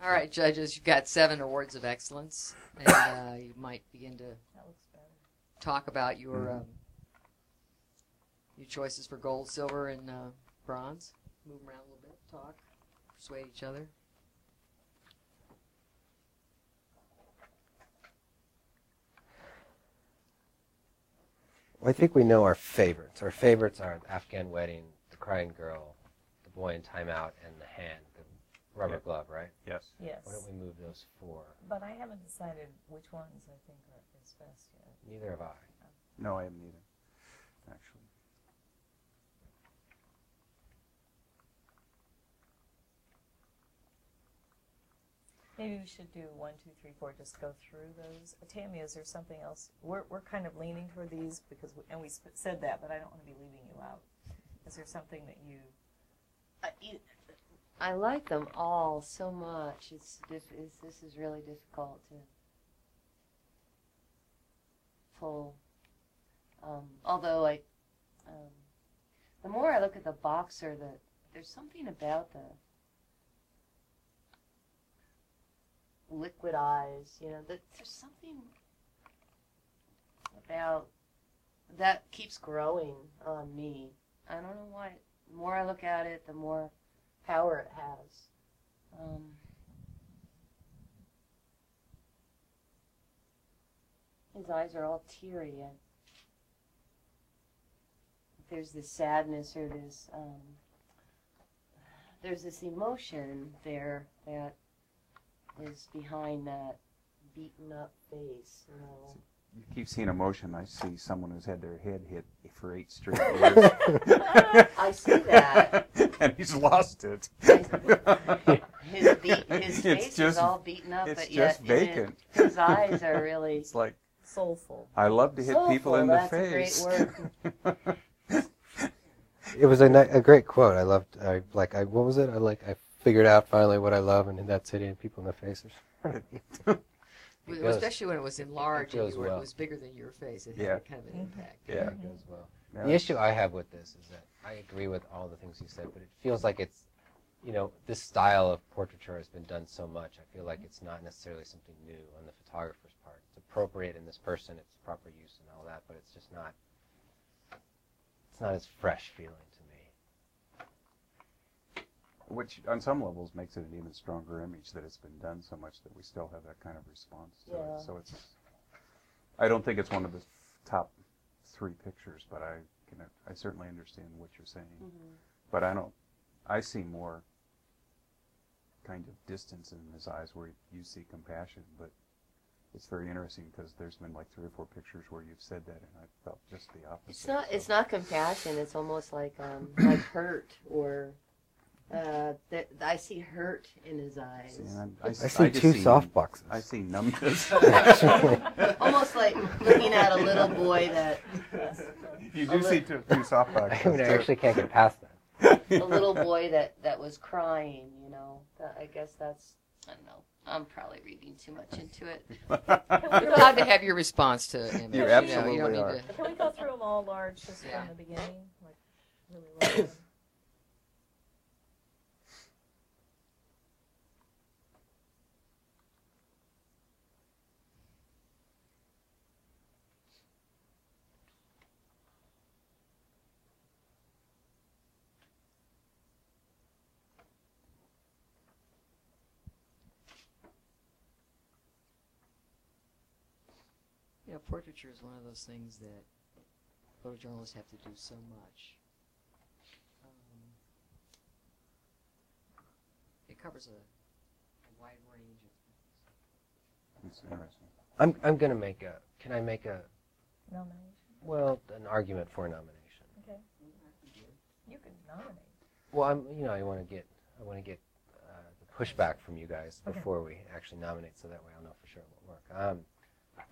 All right, judges, you've got seven awards of excellence, and uh, you might begin to That looks better. talk about your Mhm. um, your choices for gold, silver, and uh, bronze. Move around a little bit, talk, persuade each other. Well, I think we know our favorites. Our favorites are the Afghan Wedding, The Crying Girl, The Boy in Timeout, and The Hand, the rubber Yeah. glove, right? Yes. Yes. Why don't we move those four? But I haven't decided which ones I think are is best yet. Neither have I. No, I haven't either. Actually. Maybe we should do one, two, three, four. Just go through those. Uh, Tammy, is there something else? We're we're kind of leaning toward these because we, and we sp- said that, but I don't want to be leaving you out. Is there something that you? I, you- I like them all so much. It's, it's this is really difficult to pull. Um, although I, um, the more I look at the boxer, the there's something about the liquid eyes. You know, there's something about that keeps growing on me. I don't know why. The more I look at it, the more power it has. Um, his eyes are all teary, and there's this sadness or this um, there's this emotion there that is behind that beaten up face. You know. You keep seeing emotion. I see someone who's had their head hit for eight straight years. I see that. and he's lost it. His, beat, his It's face is all beaten up, it's but yet just in it- vacant. his eyes are really It's like Soulful. I love to hit people in the that's a great face. It was a, ni- a great quote. I loved. I like. I what was it? I like. I figured out finally what I love, and that's hitting people in the face. It Well, Especially when it was enlarged and you were, well. it was bigger than your face. It Yeah. had kind of an mm-hmm. impact. yeah. it goes well. Yeah. The issue I have with this is that I agree with all the things you said, but it feels like it's, you know, this style of portraiture has been done so much. I feel like it's not necessarily something new on the photographer's part. It's appropriate in this person, it's proper use and all that, but it's just not. It's not as fresh feeling to me. Which, on some levels, makes it an even stronger image that it's been done so much that we still have that kind of response to Yeah. it. So it's. I don't think it's one of the top three pictures, but I can. I certainly understand what you're saying. Mm-hmm. But I don't. I see more kind of distance in his eyes where you see compassion, but it's very interesting because there's been like three or four pictures where you've said that, and I felt just the opposite. It's not. so- It's not compassion. It's almost like um, like hurt or. Uh, that I see hurt in his eyes. See, and I'm- I s- see just two see- soft boxes. I see numbness. Almost like looking at a little boy that you do see two, two soft I, boxes. mean, I actually can't get past that. a little boy that that was crying. You know. That, I guess that's. I don't know. I'm probably reading too much into it. You're allowed to have your response to an image. You know, absolutely you don't need are. to- Can we go through them all large just Yeah. from the beginning? Like really You know, portraiture is one of those things that photojournalists have to do so much. Um, it covers a, a wide range of It's interesting. I'm I'm gonna make a. Can I make a Nomination. well an argument for a nomination? Okay. You can nominate. Well, I'm you know I want to get I want to get uh, the pushback from you guys Okay. before we actually nominate, so that way I'll know for sure it will work. Um,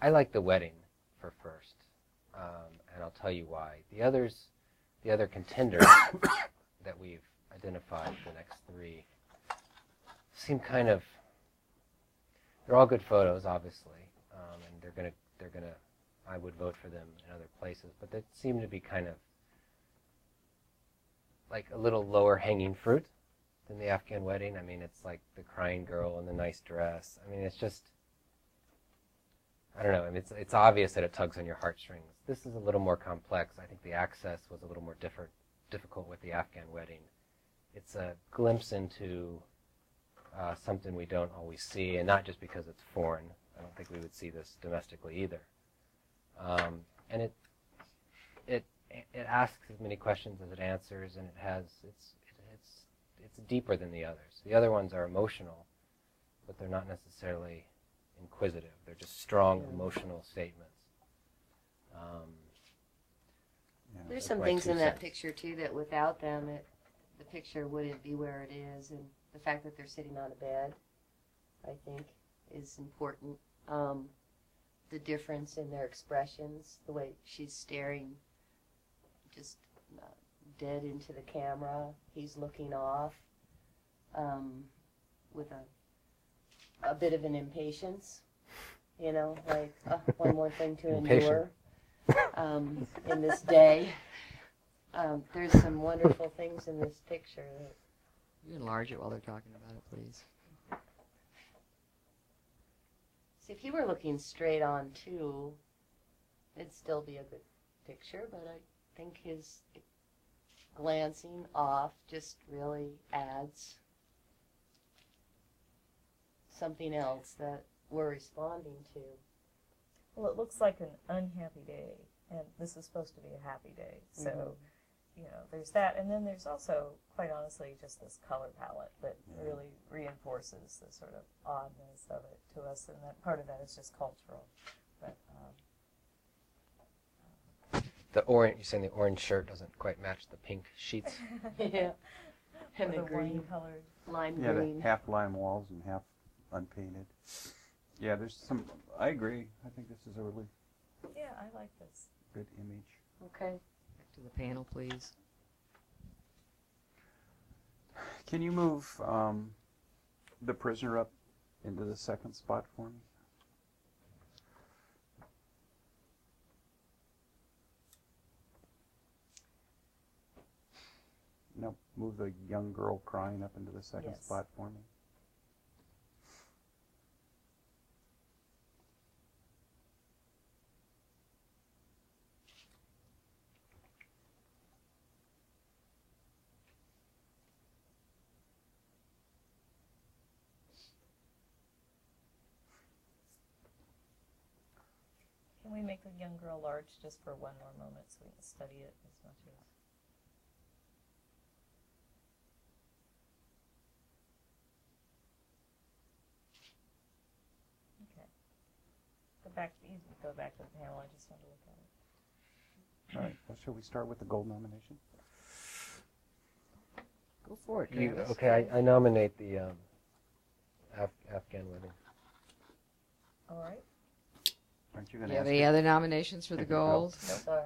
I like the wedding for first, um, and I'll tell you why. The others, the other contenders that we've identified, the next three, seem kind of. They're all good photos, obviously, um, and they're gonna they're gonna. I would vote for them in other places, but they seem to be kind of like a little lower hanging fruit than the Afghan wedding. I mean, it's like the crying girl in the nice dress. I mean, it's just I don't know. I mean, it's it's obvious that it tugs on your heartstrings. This is a little more complex. I think the access was a little more different, difficult with the Afghan wedding. It's a glimpse into uh, something we don't always see, and not just because it's foreign. I don't think we would see this domestically either. Um, and it it it asks as many questions as it answers, and it has it's it's it's deeper than the others. The other ones are emotional, but they're not necessarily inquisitive. They're just strong Yeah. emotional statements. Um, Yeah. There's some things two in that cents. picture too that without them, it, the picture wouldn't be where it is, and the fact that they're sitting on a bed, I think, is important. Um, the difference in their expressions, the way she's staring, just uh, dead into the camera. He's looking off, um, with a a bit of an impatience, you know, like uh, one more thing to endure um, in this day. Um, there's some wonderful things in this picture. That, You enlarge it while they're talking about it, please. see, if he were looking straight on too, it'd still be a good picture. But I think his glancing off just really adds something else that we're responding to. Well, it looks like an unhappy day, and this is supposed to be a happy day. So, Mhm. you know, there's that, and then there's also, quite honestly, just this color palette that Yeah. really reinforces the sort of oddness of it to us, and that part of that is just cultural. But um, the orange, you're saying the orange shirt doesn't quite match the pink sheets. yeah, and the the green, wine-colored. lime Yeah, the green. half lime walls and half unpainted. Yeah, there's some. I agree. I think this is a really Yeah, I like this. good image. Okay. Back to the panel, please. Can you move um, the prisoner up into the second spot for me? No, move the young girl crying up into the second Yes. spot for me. Can we make the young girl large just for one more moment so we can study it as much as? Okay. Go back. You can go back to the panel. I just want to look at it. All right. Well, shall we start with the gold nomination? Go for it, You, Travis. okay, I, I nominate the um, Af- Afghan wedding. All right. Aren't you Do going you to have any her? other nominations for the Thank you, Bill. gold? Sorry.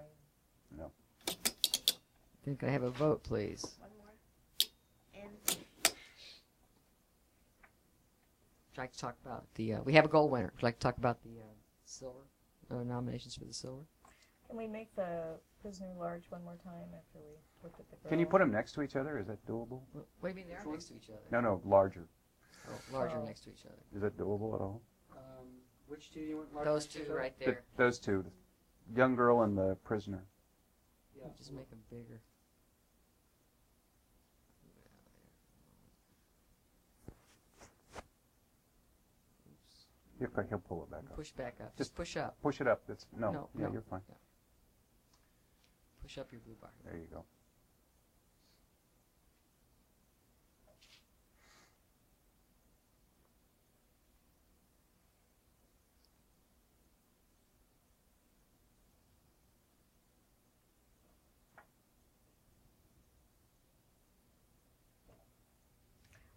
Then can I have a vote, please? One more. And Would you like to talk about the? Uh, we have a gold winner. Would you like to talk about the uh, silver uh, nominations for the silver? Can we make the prisoner large one more time after we look at the girl? Can you put them next to each other? Is that doable? What, what do you mean they are next to each other? No, no, larger. Oh, larger Oh. next to each other. Is that doable at all? Which two do you want? Mark Those two to? right The- there. those two, the young girl and the prisoner. Yeah. Just make them bigger. Oops. He'll, he'll pull it back up. Push back up. Just- Just push up. Push it up. It's no, No, yeah, no. you're fine. Push up your blue bar. There you go.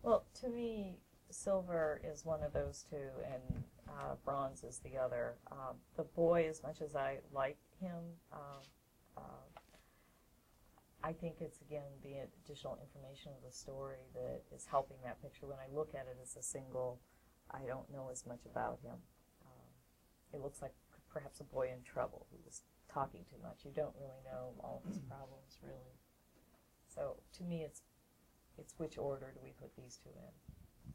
Well, to me, silver is one of those two, and uh, bronze is the other. Um, the boy, as much as I like him, uh, uh, I think it's again the additional information of the story that is helping that picture. When I look at it as a single, I don't know as much about him. Um, it looks like perhaps a boy in trouble who was talking too much. You don't really know all of his problems, really. So to me, it's It's which order do we put these two in?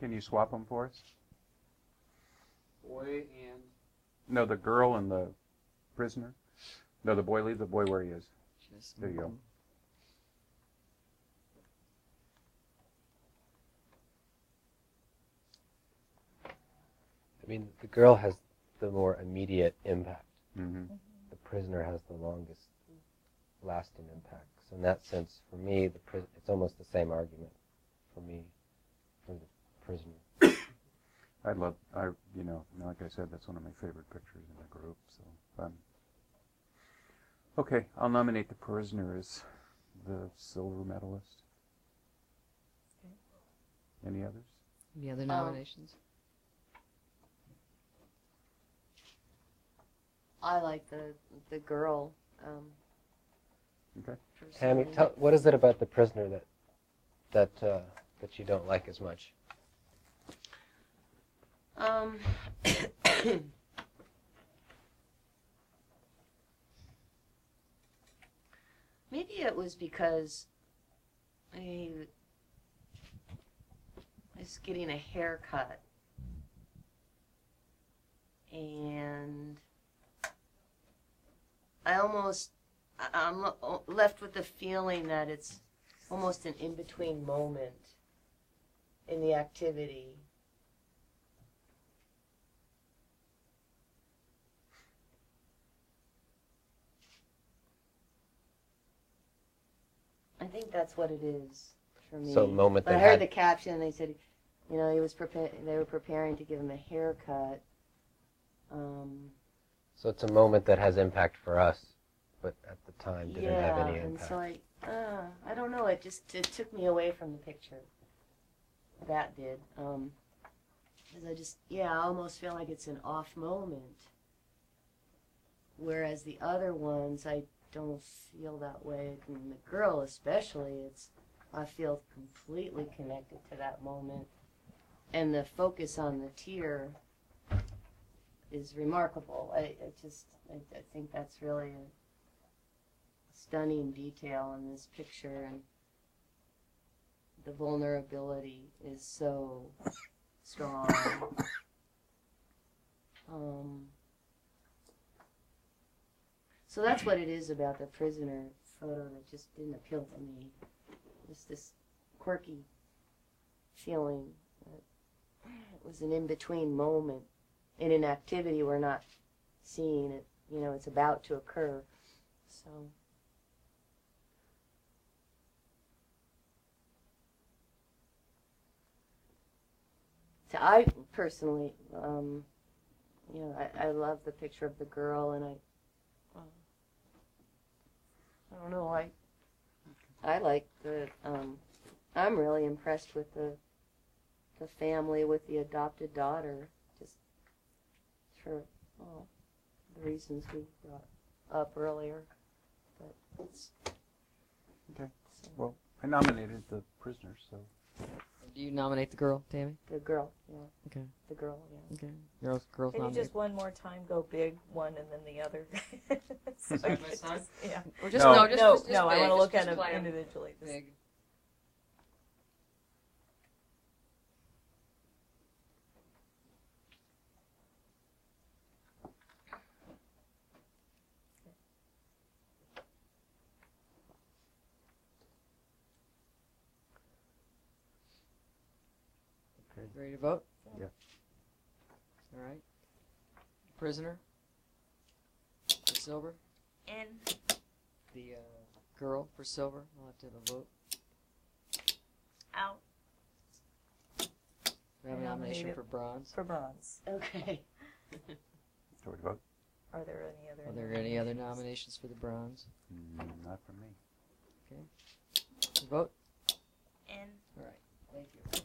Can you swap them for us? Boy and No, the girl and the prisoner. No, the boy. Leave the boy where he is. Just There you go. I mean, the girl has the more immediate impact. Mm-hmm. The prisoner has the longest lasting impact. So in that sense, for me, the pri- it's almost the same argument for me for the prisoner. I love. I you know, like I said, that's one of my favorite pictures in the group. So um, okay, I'll nominate the prisoner as the silver medalist. Okay. Any others? Any other nominations? I like the the girl. Um, Okay. Tammy, tell, what is it about the prisoner that that uh, that you don't like as much? Um, maybe it was because I was getting a haircut and I almost I'm left with the feeling that it's almost an in-between moment in the activity I think that's what it is for me. So moment But I heard had the caption. They said, you know, he was prepa- They were preparing to give him a haircut. Um, so it's a moment that has impact for us, but at the time didn't yeah, have any Yeah, and impact. so I, uh, I don't know. It just it took me away from the picture. That did. Um, 'cause I just, yeah, I almost feel like it's an off moment. Whereas the other ones, I don't feel that way. And the girl, especially, it's I feel completely connected to that moment, and the focus on the tear is remarkable. I, I just, I, I think that's really a stunning detail in this picture, and the vulnerability is so strong. Um, so that's what it is about the prisoner photo that just didn't appeal to me. Just this quirky feeling it was an in-between moment in an activity we're not seeing it. You know, it's about to occur. So. So I personally, um, you know, I, I love the picture of the girl, and I, I don't know, I, I like the, um, I'm really impressed with the, the family with the adopted daughter, just for all the reasons we brought up earlier. But it's Okay. so, Well, I nominated the prisoner, so Do you nominate the girl, Tammy? the girl, yeah. Okay. The girl, yeah. Okay. Girls, girls Can you just one more time go big one and then the other? So I could just- Yeah. Or just No. no, just, no, just, just no, I want to look just at them play 'em individually. Just- Big. Okay. Ready to vote? Yeah. All right. Prisoner. For silver. And The uh, girl for silver. We'll have to have a vote. out We have a I nomination for bronze. for bronze. Okay. do we vote? Are there any other? Are there any other nominations for the bronze? Mm, not for me. Okay. Vote. And All right. Thank you.